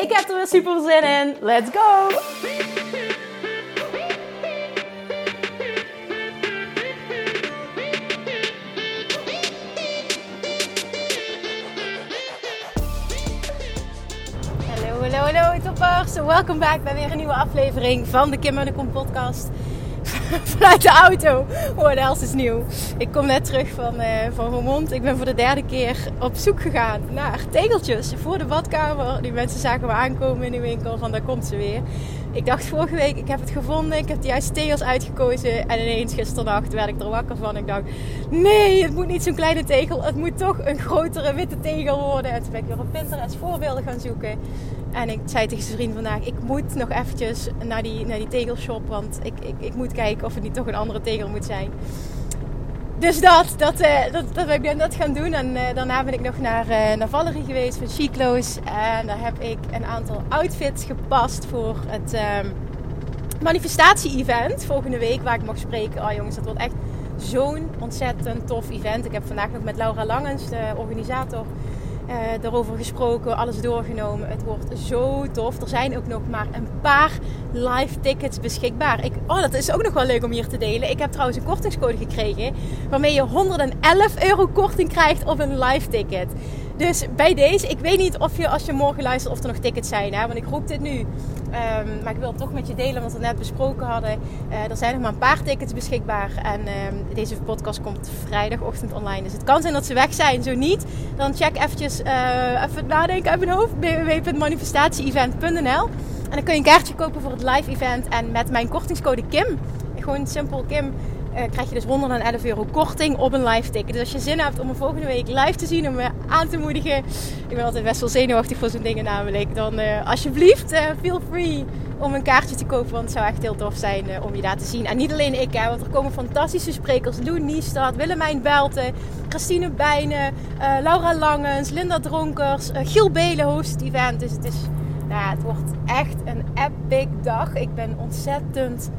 Ik heb er weer super zin in. Let's go! Hallo, hallo, hallo toppers. Welkom back bij weer een nieuwe aflevering van de Kim en de Kom podcast. Vanuit de auto. Oh, de hels is nieuw. Ik kom net terug van, uh, van Vermont. Ik ben voor de derde keer op zoek gegaan naar tegeltjes voor de badkamer. Die mensen zagen me aankomen in de winkel van daar komt ze weer. Ik dacht vorige week, ik heb het gevonden. Ik heb de juiste tegels uitgekozen. En ineens gisternacht werd ik er wakker van. Ik dacht, nee, het moet niet zo'n kleine tegel. Het moet toch een grotere witte tegel worden. En toen ben ik weer op Pinterest voorbeelden gaan zoeken. En ik zei tegen zijn vriend vandaag, ik moet nog eventjes naar die, naar die tegelshop. Want ik, ik, ik moet kijken of het niet toch een andere tegel moet zijn. Dus dat, dat, uh, dat, dat ben ik net gaan doen. En uh, daarna ben ik nog naar, uh, naar Valerie geweest van Chiclo's. En daar heb ik een aantal outfits gepast voor het um, manifestatie-event volgende week. Waar ik mag spreken. Oh jongens, dat wordt echt zo'n ontzettend tof event. Ik heb vandaag nog met Laura Langens, de organisator, uh, daarover gesproken, alles doorgenomen. Het wordt zo tof. Er zijn ook nog maar een paar live tickets beschikbaar. Ik, oh, dat is ook nog wel leuk om hier te delen. Ik heb trouwens een kortingscode gekregen waarmee je 111 euro korting krijgt op een live ticket. Dus bij deze, ik weet niet of je als je morgen luistert of er nog tickets zijn. Hè? Want ik roep dit nu. Um, maar ik wil het toch met je delen, want we net besproken hadden. Uh, er zijn nog maar een paar tickets beschikbaar. En um, deze podcast komt vrijdagochtend online. Dus het kan zijn dat ze weg zijn. Zo niet, dan check eventjes, uh, even nadenken uit mijn hoofd. www.manifestatieevent.nl En dan kun je een kaartje kopen voor het live event. En met mijn kortingscode KIM, gewoon simpel KIM uh, krijg je dus 111 euro korting op een live ticket. Dus als je zin hebt om me volgende week live te zien, om me aan te moedigen. Ik ben altijd best wel zenuwachtig voor zo'n dingen namelijk. Dan uh, alsjeblieft, uh, feel free om een kaartje te kopen. Want het zou echt heel tof zijn om je daar te zien. En niet alleen ik, hè, want er komen fantastische sprekers. Lou Niestad, Willemijn Belten, Christine Bijnen, Laura Langens, Linda Dronkers, Giel Belen host het event. Dus het, is, nou, het wordt echt een epic dag. Ik ben ontzettend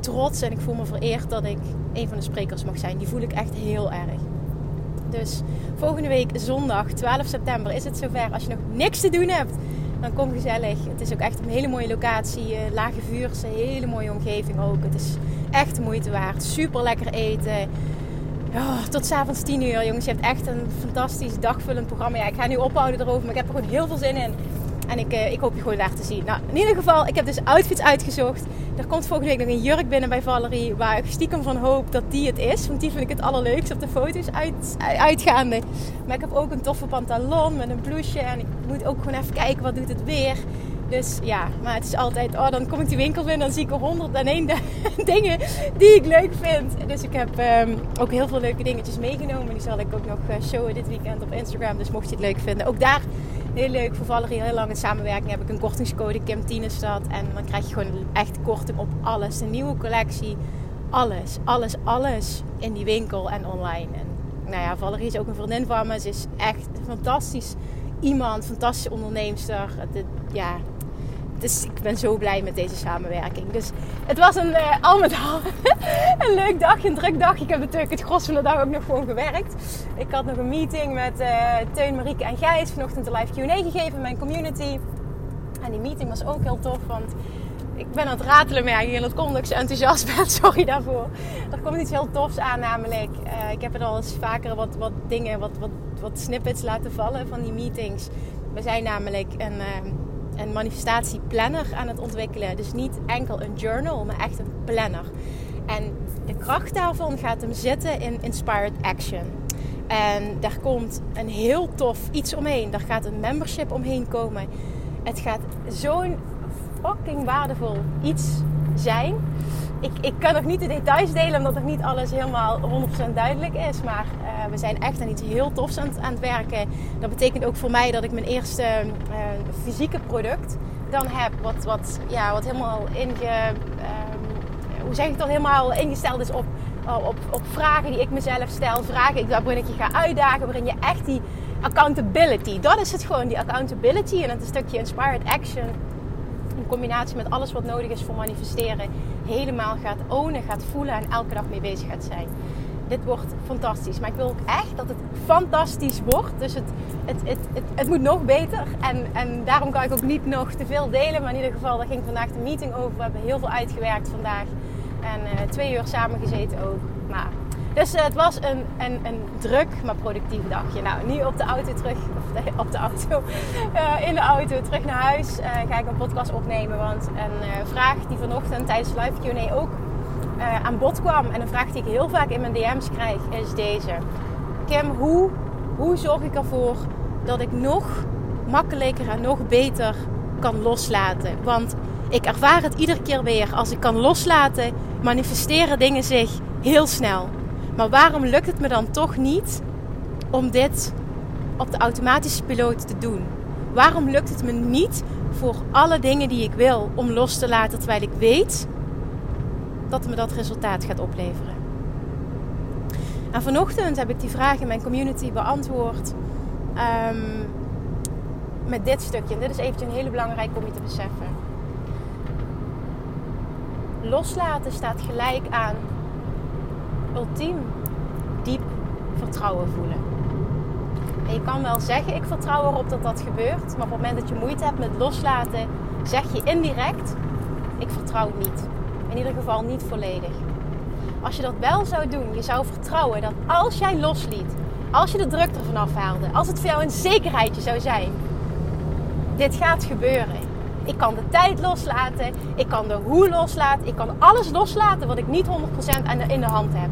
trots en ik voel me vereerd dat ik een van de sprekers mag zijn. Die voel ik echt heel erg. Dus volgende week zondag 12 september is het zover. Als je nog niks te doen hebt, dan kom gezellig. Het is ook echt een hele mooie locatie. Lage vuurse, hele mooie omgeving ook. Het is echt de moeite waard. Super lekker eten. Oh, tot s'avonds 10 uur, jongens. Je hebt echt een fantastisch dagvullend programma. Ja, ik ga nu ophouden erover, maar ik heb er gewoon heel veel zin in. En ik, uh, ik hoop je gewoon daar te zien. Nou, in ieder geval, ik heb dus outfits uitgezocht. Er komt volgende week nog een jurk binnen bij Valerie. Waar ik stiekem van hoop dat die het is. Want die vind ik het allerleukst op de foto's uit, uitgaande. Maar ik heb ook een toffe pantalon met een blouseje. En ik moet ook gewoon even kijken wat doet het weer. Dus ja, maar het is altijd... Oh, dan kom ik die winkel binnen. Dan zie ik er 101 dingen die ik leuk vind. Dus ik heb um, ook heel veel leuke dingetjes meegenomen. Die zal ik ook nog eh, showen dit weekend op Instagram. Dus mocht je het leuk vinden. Ook daar heel leuk Valerie. Heel lang in samenwerking heb ik een kortingscode Kim Tienestad. En dan krijg je gewoon echt korting op alles. De nieuwe collectie. Alles, alles, alles in die winkel en online. En nou ja, Valerie is ook een vriendin van me. Ze is echt fantastisch iemand. Fantastische onderneemster. Ja, dus ik ben zo blij met deze samenwerking. Dus het was een, uh, al met al een leuk dag, een druk dag. Ik heb natuurlijk het gros van de dag ook nog gewoon gewerkt. Ik had nog een meeting met uh, Teun, Marieke en Gijs. Vanochtend een live Q&A gegeven in mijn community. En die meeting was ook heel tof, want ik ben aan het ratelen merk en dat komt ik zo enthousiast ben. Sorry daarvoor. Er komt iets heel tofs aan namelijk. Uh, ik heb er al eens vaker wat, wat dingen, wat, wat, wat snippets laten vallen van die meetings. We zijn namelijk een een manifestatieplanner aan het ontwikkelen. Dus niet enkel een journal, maar echt een planner. En de kracht daarvan gaat hem zitten in Inspired Action. En daar komt een heel tof iets omheen. Daar gaat een membership omheen komen. Het gaat zo'n fucking waardevol iets zijn. Ik, ik kan nog niet de details delen, omdat nog niet alles helemaal 100% duidelijk is. Maar uh, we zijn echt aan iets heel tofs aan, het werken. Dat betekent ook voor mij dat ik mijn eerste uh, fysieke product dan heb, wat, wat, ja, wat helemaal inge, ehm, hoe zeg ik dat, helemaal ingesteld is op, op, op vragen die ik mezelf stel, vragen waarin ik je ga uitdagen, waarin je echt die accountability, dat is het gewoon, die accountability en het stukje inspired action combinatie met alles wat nodig is voor manifesteren, helemaal gaat ownen, gaat voelen en elke dag mee bezig gaat zijn dit wordt fantastisch. Maar ik wil ook echt dat het fantastisch wordt. Dus het, het, het, het, het moet nog beter. En, en daarom kan ik ook niet nog te veel delen. Maar in ieder geval, daar ging vandaag de meeting over. We hebben heel veel uitgewerkt vandaag. En uh, twee uur samen gezeten ook. Nou, dus uh, het was een, een, druk, maar productief dagje. Nou, nu op de auto terug, of de, op de auto, uh, in de auto terug naar huis ga ik een podcast opnemen. Want een vraag die vanochtend tijdens live Q&A ook uh, aan bod kwam. En een vraag die ik heel vaak in mijn DM's krijg is deze. Kim, hoe, hoe zorg ik ervoor dat ik nog makkelijker en nog beter kan loslaten? Want ik ervaar het iedere keer weer. Als ik kan loslaten, manifesteren dingen zich heel snel. Maar waarom lukt het me dan toch niet om dit op de automatische piloot te doen? Waarom lukt het me niet voor alle dingen die ik wil om los te laten terwijl ik weet dat me dat resultaat gaat opleveren. En vanochtend heb ik die vraag in mijn community beantwoord ehm, met dit stukje. En dit is eventjes een hele belangrijke om je te beseffen. Loslaten staat gelijk aan ultiem diep vertrouwen voelen. En je kan wel zeggen, ik vertrouw erop dat dat gebeurt. Maar op het moment dat je moeite hebt met loslaten, zeg je indirect, ik vertrouw niet. In ieder geval niet volledig. Als je dat wel zou doen, je zou vertrouwen dat als jij losliet, als je de druk er vanaf haalde, als het voor jou een zekerheidje zou zijn, dit gaat gebeuren. Ik kan de tijd loslaten, ik kan de hoe loslaten, ik kan alles loslaten wat ik niet 100% in de hand heb.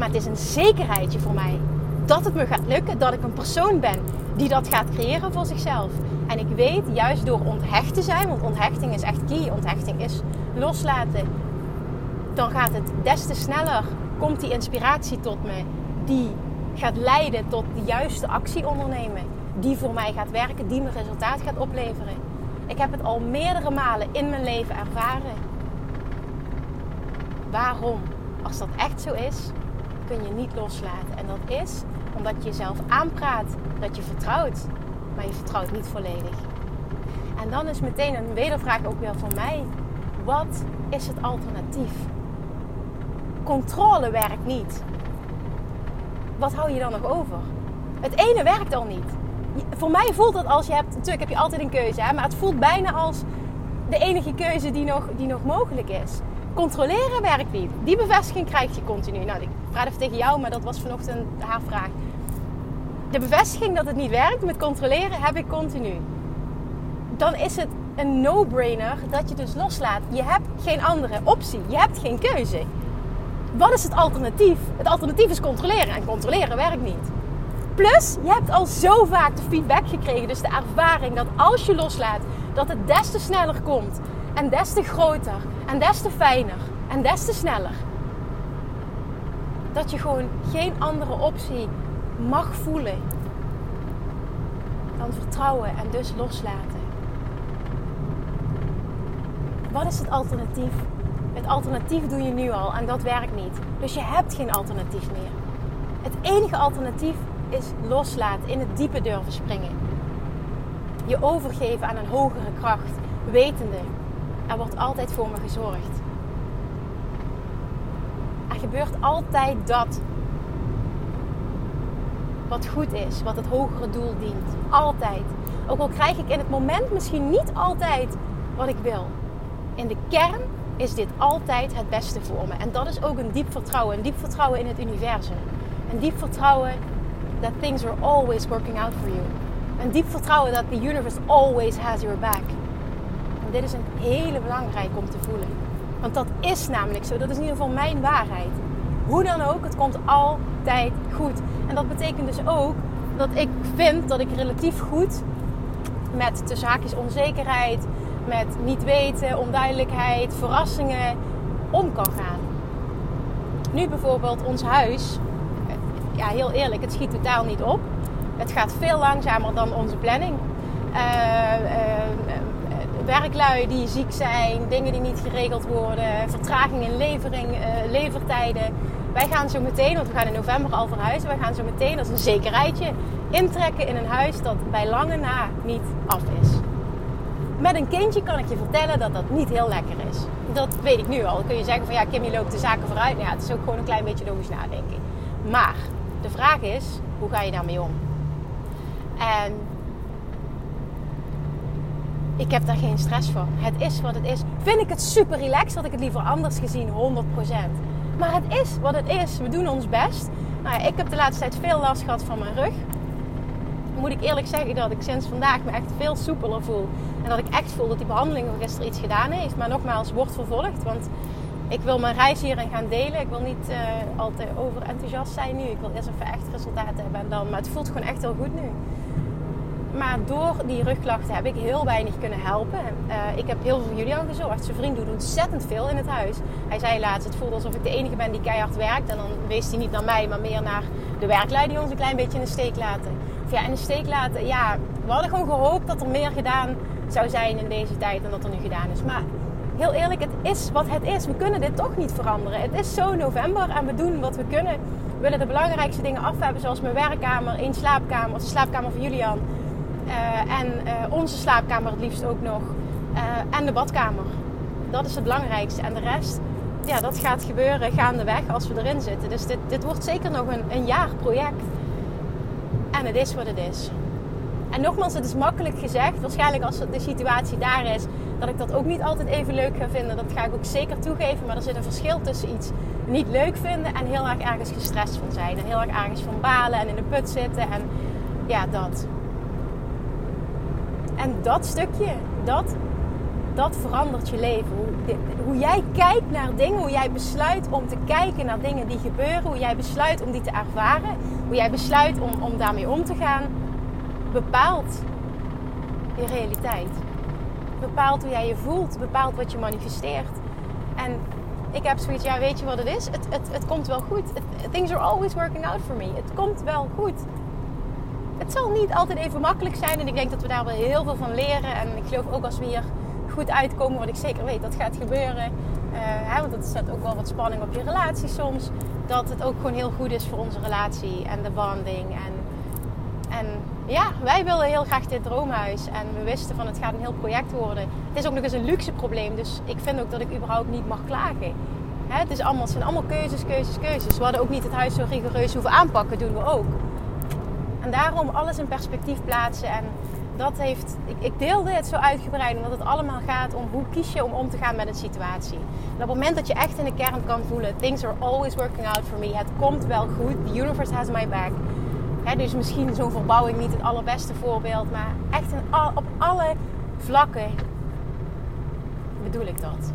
Maar het is een zekerheidje voor mij dat het me gaat lukken, dat ik een persoon ben die dat gaat creëren voor zichzelf. En ik weet juist door onthecht te zijn, want onthechting is echt key, onthechting is loslaten, dan gaat het des te sneller, komt die inspiratie tot me, die gaat leiden tot de juiste actie ondernemen, die voor mij gaat werken, die me resultaat gaat opleveren. Ik heb het al meerdere malen in mijn leven ervaren. Waarom? Als dat echt zo is, kun je niet loslaten. En dat is omdat je jezelf aanpraat dat je vertrouwt, maar je vertrouwt niet volledig. En dan is meteen een wedervraag ook weer van mij. Wat is het alternatief? Controle werkt niet. Wat hou je dan nog over? Het ene werkt al niet. Voor mij voelt het als je hebt, natuurlijk heb je altijd een keuze, hè, maar het voelt bijna als de enige keuze die nog, die nog mogelijk is. Controleren werkt niet. Die bevestiging krijg je continu. Nou, ik praat even tegen jou, maar dat was vanochtend haar vraag. De bevestiging dat het niet werkt met controleren heb ik continu. Dan is het een no-brainer dat je dus loslaat. Je hebt geen andere optie. Je hebt geen keuze. Wat is het alternatief? Het alternatief is controleren. En controleren werkt niet. Plus, je hebt al zo vaak de feedback gekregen. Dus de ervaring dat als je loslaat, dat het des te sneller komt. En des te groter. En des te fijner. En des te sneller. Dat je gewoon geen andere optie mag voelen dan vertrouwen en dus loslaten. Wat is het alternatief? Het alternatief doe je nu al en dat werkt niet. Dus je hebt geen alternatief meer. Het enige alternatief is loslaten, in het diepe durven springen. Je overgeven aan een hogere kracht, wetende, er wordt altijd voor me gezorgd. Er gebeurt altijd dat wat goed is, wat het hogere doel dient. Altijd. Ook al krijg ik in het moment misschien niet altijd wat ik wil in de kern is dit altijd het beste voor me. En dat is ook een diep vertrouwen. Een diep vertrouwen in het universum. Een diep vertrouwen that things are always working out for you. Een diep vertrouwen dat the universe always has your back. Dit is een hele belangrijke om te voelen. Want dat is namelijk zo. Dat is in ieder geval mijn waarheid. Hoe dan ook, het komt altijd goed. En dat betekent dus ook dat ik vind dat ik relatief goed met de zaakjes onzekerheid, met niet weten, onduidelijkheid, verrassingen om kan gaan. Nu bijvoorbeeld ons huis, ja heel eerlijk, het schiet totaal niet op. Het gaat veel langzamer dan onze planning. Uh, uh, werklui die ziek zijn, dingen die niet geregeld worden, vertraging in levering, uh, levertijden. Wij gaan zo meteen, want we gaan in november al verhuizen, wij gaan zo meteen als een zekerheidje intrekken in een huis dat bij lange na niet af is. Met een kindje kan ik je vertellen dat dat niet heel lekker is. Dat weet ik nu al. Dan kun je zeggen van ja, Kimmy loopt de zaken vooruit. Nou ja, het is ook gewoon een klein beetje logisch nadenken. Maar de vraag is, hoe ga je daarmee om? En ik heb daar geen stress van. Het is wat het is. Vind ik het super relaxed, had ik het liever anders gezien, 100%. Maar het is wat het is. We doen ons best. Nou ja, ik heb de laatste tijd veel last gehad van mijn rug. Moet ik eerlijk zeggen dat ik sinds vandaag me echt veel soepeler voel. En dat ik echt voel dat die behandeling van gisteren iets gedaan heeft. Maar nogmaals, wordt vervolgd. Want ik wil mijn reis hierin gaan delen. Ik wil niet uh, altijd overenthousiast zijn nu. Ik wil eerst even echt resultaten hebben. En dan, maar het voelt gewoon echt heel goed nu. Maar door die rugklachten heb ik heel weinig kunnen helpen. Uh, ik heb heel veel voor Julian gezorgd. Zijn vriend doet ontzettend veel in het huis. Hij zei laatst, het voelde alsof ik de enige ben die keihard werkt. En dan wees hij niet naar mij, maar meer naar de werklui die ons een klein beetje in de steek laten. Of ja, in de steek laten. Ja, we hadden gewoon gehoopt dat er meer gedaan zou zijn in deze tijd dan dat er nu gedaan is. Maar heel eerlijk, het is wat het is. We kunnen dit toch niet veranderen. Het is zo november en we doen wat we kunnen. We willen de belangrijkste dingen af hebben, zoals mijn werkkamer, één slaapkamer, de slaapkamer van Julian. Uh, en uh, onze slaapkamer het liefst ook nog. Uh, en de badkamer. Dat is het belangrijkste. En de rest, ja, dat gaat gebeuren gaandeweg als we erin zitten. Dus dit, dit wordt zeker nog een, een jaar project. En het is wat het is. En nogmaals, het is makkelijk gezegd. Waarschijnlijk als de situatie daar is, dat ik dat ook niet altijd even leuk ga vinden. Dat ga ik ook zeker toegeven. Maar er zit een verschil tussen iets niet leuk vinden en heel erg ergens gestrest van zijn. En heel erg ergens van balen en in de put zitten. En ja, dat. En dat stukje, dat, dat verandert je leven. Hoe, hoe jij kijkt naar dingen, hoe jij besluit om te kijken naar dingen die gebeuren, hoe jij besluit om die te ervaren, hoe jij besluit om, om daarmee om te gaan, bepaalt je realiteit. Bepaalt hoe jij je voelt, bepaalt wat je manifesteert. En ik heb zoiets, ja, weet je wat het is? Het, het, het komt wel goed. things are always working out for me. Het komt wel goed. Het zal niet altijd even makkelijk zijn. En ik denk dat we daar wel heel veel van leren. En ik geloof ook als we hier goed uitkomen, wat ik zeker weet dat gaat gebeuren. Uh, hè, want dat zet ook wel wat spanning op je relatie soms. Dat het ook gewoon heel goed is voor onze relatie en de bonding. En, en ja, wij wilden heel graag dit droomhuis. En we wisten van het gaat een heel project worden. Het is ook nog eens een luxe probleem. Dus ik vind ook dat ik überhaupt niet mag klagen. Hè, het, is allemaal, het zijn allemaal keuzes, keuzes, keuzes. We hadden ook niet het huis zo rigoureus hoeven aanpakken. doen we ook. En daarom alles in perspectief plaatsen. En dat heeft, ik, ik deelde het zo uitgebreid omdat het allemaal gaat om hoe kies je om om te gaan met een situatie. En op het moment dat je echt in de kern kan voelen, things are always working out for me. Het komt wel goed. The universe has my back. Dus misschien zo'n verbouwing niet het allerbeste voorbeeld, maar echt op alle vlakken bedoel ik dat.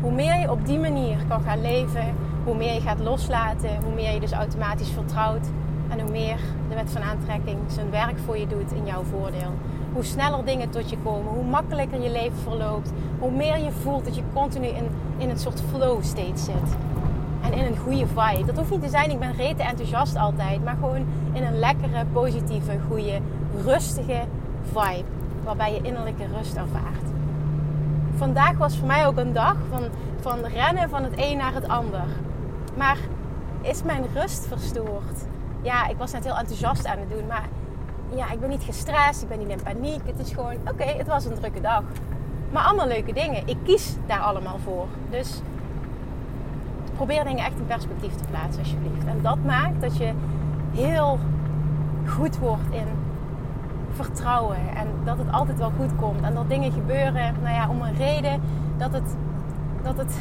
Hoe meer je op die manier kan gaan leven, hoe meer je gaat loslaten, hoe meer je dus automatisch vertrouwt en hoe meer de wet van aantrekking zijn werk voor je doet in jouw voordeel. Hoe sneller dingen tot je komen, hoe makkelijker je leven verloopt, hoe meer je voelt dat je continu in, in een soort flow state zit. En in een goede vibe. Dat hoeft niet te zijn, ik ben rete enthousiast altijd, maar gewoon in een lekkere, positieve, goede, rustige vibe. Waarbij je innerlijke rust ervaart. Vandaag was voor mij ook een dag van, van rennen van het een naar het ander. Maar is mijn rust verstoord? Ja, ik was net heel enthousiast aan het doen. Maar ja, ik ben niet gestrest, ik ben niet in paniek. Het is gewoon, oké, het was een drukke dag. Maar allemaal leuke dingen. Ik kies daar allemaal voor. Dus probeer dingen echt in perspectief te plaatsen, alsjeblieft. En dat maakt dat je heel goed wordt in vertrouwen. En dat het altijd wel goed komt. En dat dingen gebeuren, nou ja, om een reden dat het, dat het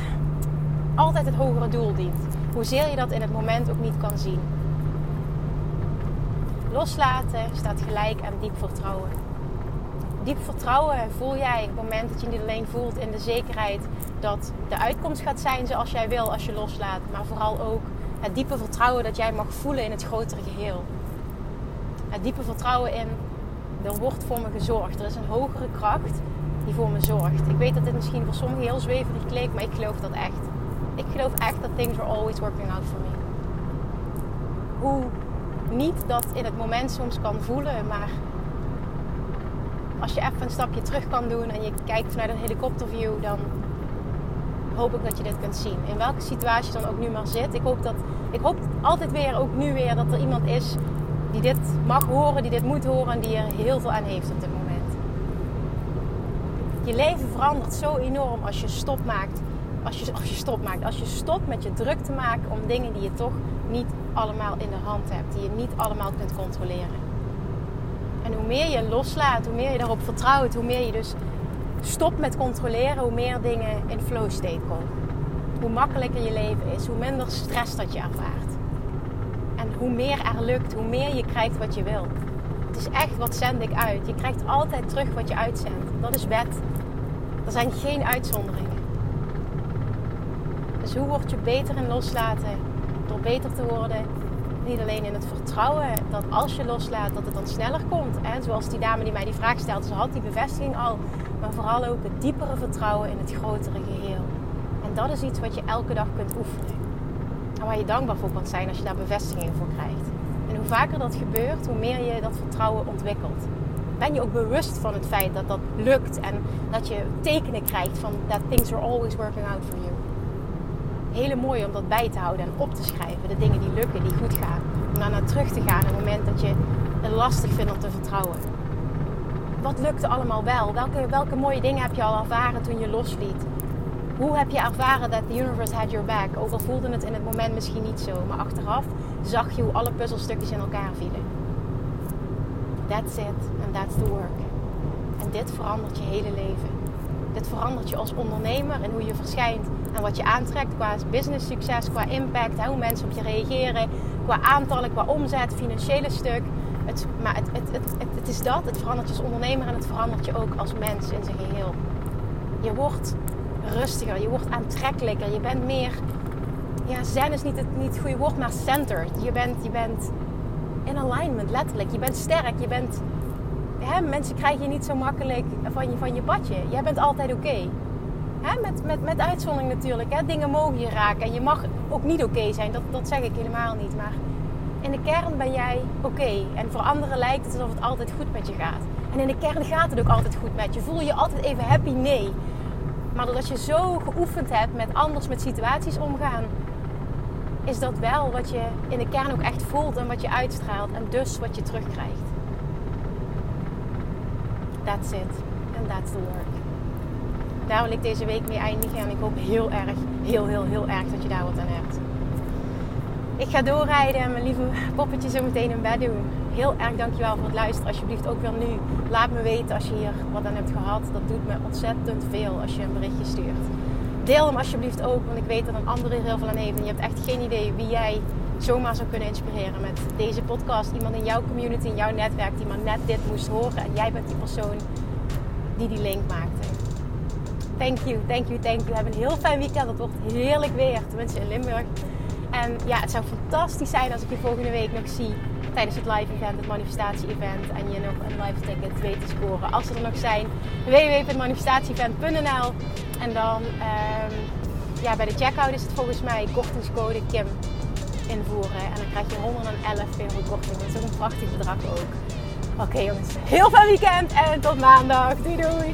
altijd het hogere doel dient. Hoezeer je dat in het moment ook niet kan zien. Loslaten staat gelijk aan diep vertrouwen. Diep vertrouwen voel jij op het moment dat je niet alleen voelt in de zekerheid dat de uitkomst gaat zijn zoals jij wil als je loslaat, maar vooral ook het diepe vertrouwen dat jij mag voelen in het grotere geheel. Het diepe vertrouwen in er wordt voor me gezorgd. Er is een hogere kracht die voor me zorgt. Ik weet dat dit misschien voor sommigen heel zweverig klinkt, maar ik geloof dat echt. Ik geloof echt dat things are always working out for me. Hoe niet dat in het moment soms kan voelen, maar als je even een stapje terug kan doen en je kijkt vanuit een helikopterview, dan hoop ik dat je dit kunt zien. In welke situatie dan ook nu maar zit. Ik hoop, dat, ik hoop altijd weer, ook nu weer, dat er iemand is die dit mag horen, die dit moet horen en die er heel veel aan heeft op dit moment. Je leven verandert zo enorm als je stop maakt. Als je, als je stop maakt. Als je stopt met je druk te maken om dingen die je toch niet allemaal in de hand hebt. Die je niet allemaal kunt controleren. En hoe meer je loslaat, hoe meer je daarop vertrouwt, hoe meer je dus stopt met controleren, hoe meer dingen in flow state komen. Hoe makkelijker je leven is, hoe minder stress dat je ervaart. En hoe meer er lukt, hoe meer je krijgt wat je wil. Het is echt wat zend ik uit. Je krijgt altijd terug wat je uitzendt. Dat is wet. Er zijn geen uitzonderingen. Dus hoe word je beter in loslaten? Beter te worden. Niet alleen in het vertrouwen dat als je loslaat, dat het dan sneller komt. Hè? Zoals die dame die mij die vraag stelde, ze had die bevestiging al. Maar vooral ook het diepere vertrouwen in het grotere geheel. En dat is iets wat je elke dag kunt oefenen. En waar je dankbaar voor kan zijn als je daar bevestiging voor krijgt. En hoe vaker dat gebeurt, hoe meer je dat vertrouwen ontwikkelt ben je ook bewust van het feit dat dat lukt en dat je tekenen krijgt van that things are always working out for you. Hele mooi om dat bij te houden en op te schrijven. De dingen die lukken, die goed gaan. Om daar naar terug te gaan op het moment dat je het lastig vindt om te vertrouwen. Wat lukte allemaal wel? Welke, welke mooie dingen heb je al ervaren toen je losliet? Hoe heb je ervaren dat the universe had your back? Ook al voelde het in het moment misschien niet zo, maar achteraf zag je hoe alle puzzelstukjes in elkaar vielen. That's it and that's the work. En dit verandert je hele leven. Dit verandert je als ondernemer en hoe je verschijnt en wat je aantrekt qua business succes, qua impact, hoe mensen op je reageren, qua aantallen, qua omzet, financiële stuk. Het, maar het, het, het, het, is dat, het verandert je als ondernemer en het verandert je ook als mens in zijn geheel. Je wordt rustiger, je wordt aantrekkelijker, je bent meer, ja, zen is niet het, niet het goede woord, maar centered. Je bent, je bent in alignment, letterlijk. Je bent sterk, je bent... Hè, mensen krijgen je niet zo makkelijk van je, van je badje. Jij bent altijd oké. Met, met, met uitzondering natuurlijk. Hè. Dingen mogen je raken. En je mag ook niet oké zijn. Dat, dat zeg ik helemaal niet. Maar in de kern ben jij oké. En voor anderen lijkt het alsof het altijd goed met je gaat. En in de kern gaat het ook altijd goed met je. Voel je altijd even happy? Nee. Maar doordat je zo geoefend hebt met anders met situaties omgaan, is dat wel wat je in de kern ook echt voelt en wat je uitstraalt en dus wat je terugkrijgt. That's it. And that's the work. Daar wil ik deze week mee eindigen en ik hoop heel erg, heel, heel, heel erg dat je daar wat aan hebt. Ik ga doorrijden en mijn lieve poppetje zo meteen in bed doen. Heel erg dankjewel voor het luisteren. Alsjeblieft ook weer nu. Laat me weten als je hier wat aan hebt gehad. Dat doet me ontzettend veel als je een berichtje stuurt deel hem alsjeblieft ook, want ik weet dat een ander er heel veel aan heeft. En je hebt echt geen idee wie jij zomaar zou kunnen inspireren met deze podcast. Iemand in jouw community, in jouw netwerk, die maar net dit moest horen. En jij bent die persoon die die link maakte. Thank you, thank you, thank you. Heb een heel fijn weekend. Het wordt heerlijk weer, tenminste in Limburg. En ja, het zou fantastisch zijn als ik je volgende week nog zie tijdens het live event, het manifestatie-event. En je nog een live ticket weet te scoren. Als ze er nog zijn, www.manifestatieevent.nl En dan um, ja, bij de checkout is het volgens mij kortingscode Kim invoeren. En dan krijg je 111 euro korting. Dat is een prachtig bedrag ook. Oké jongens, heel fijn weekend en tot maandag. Doei doei!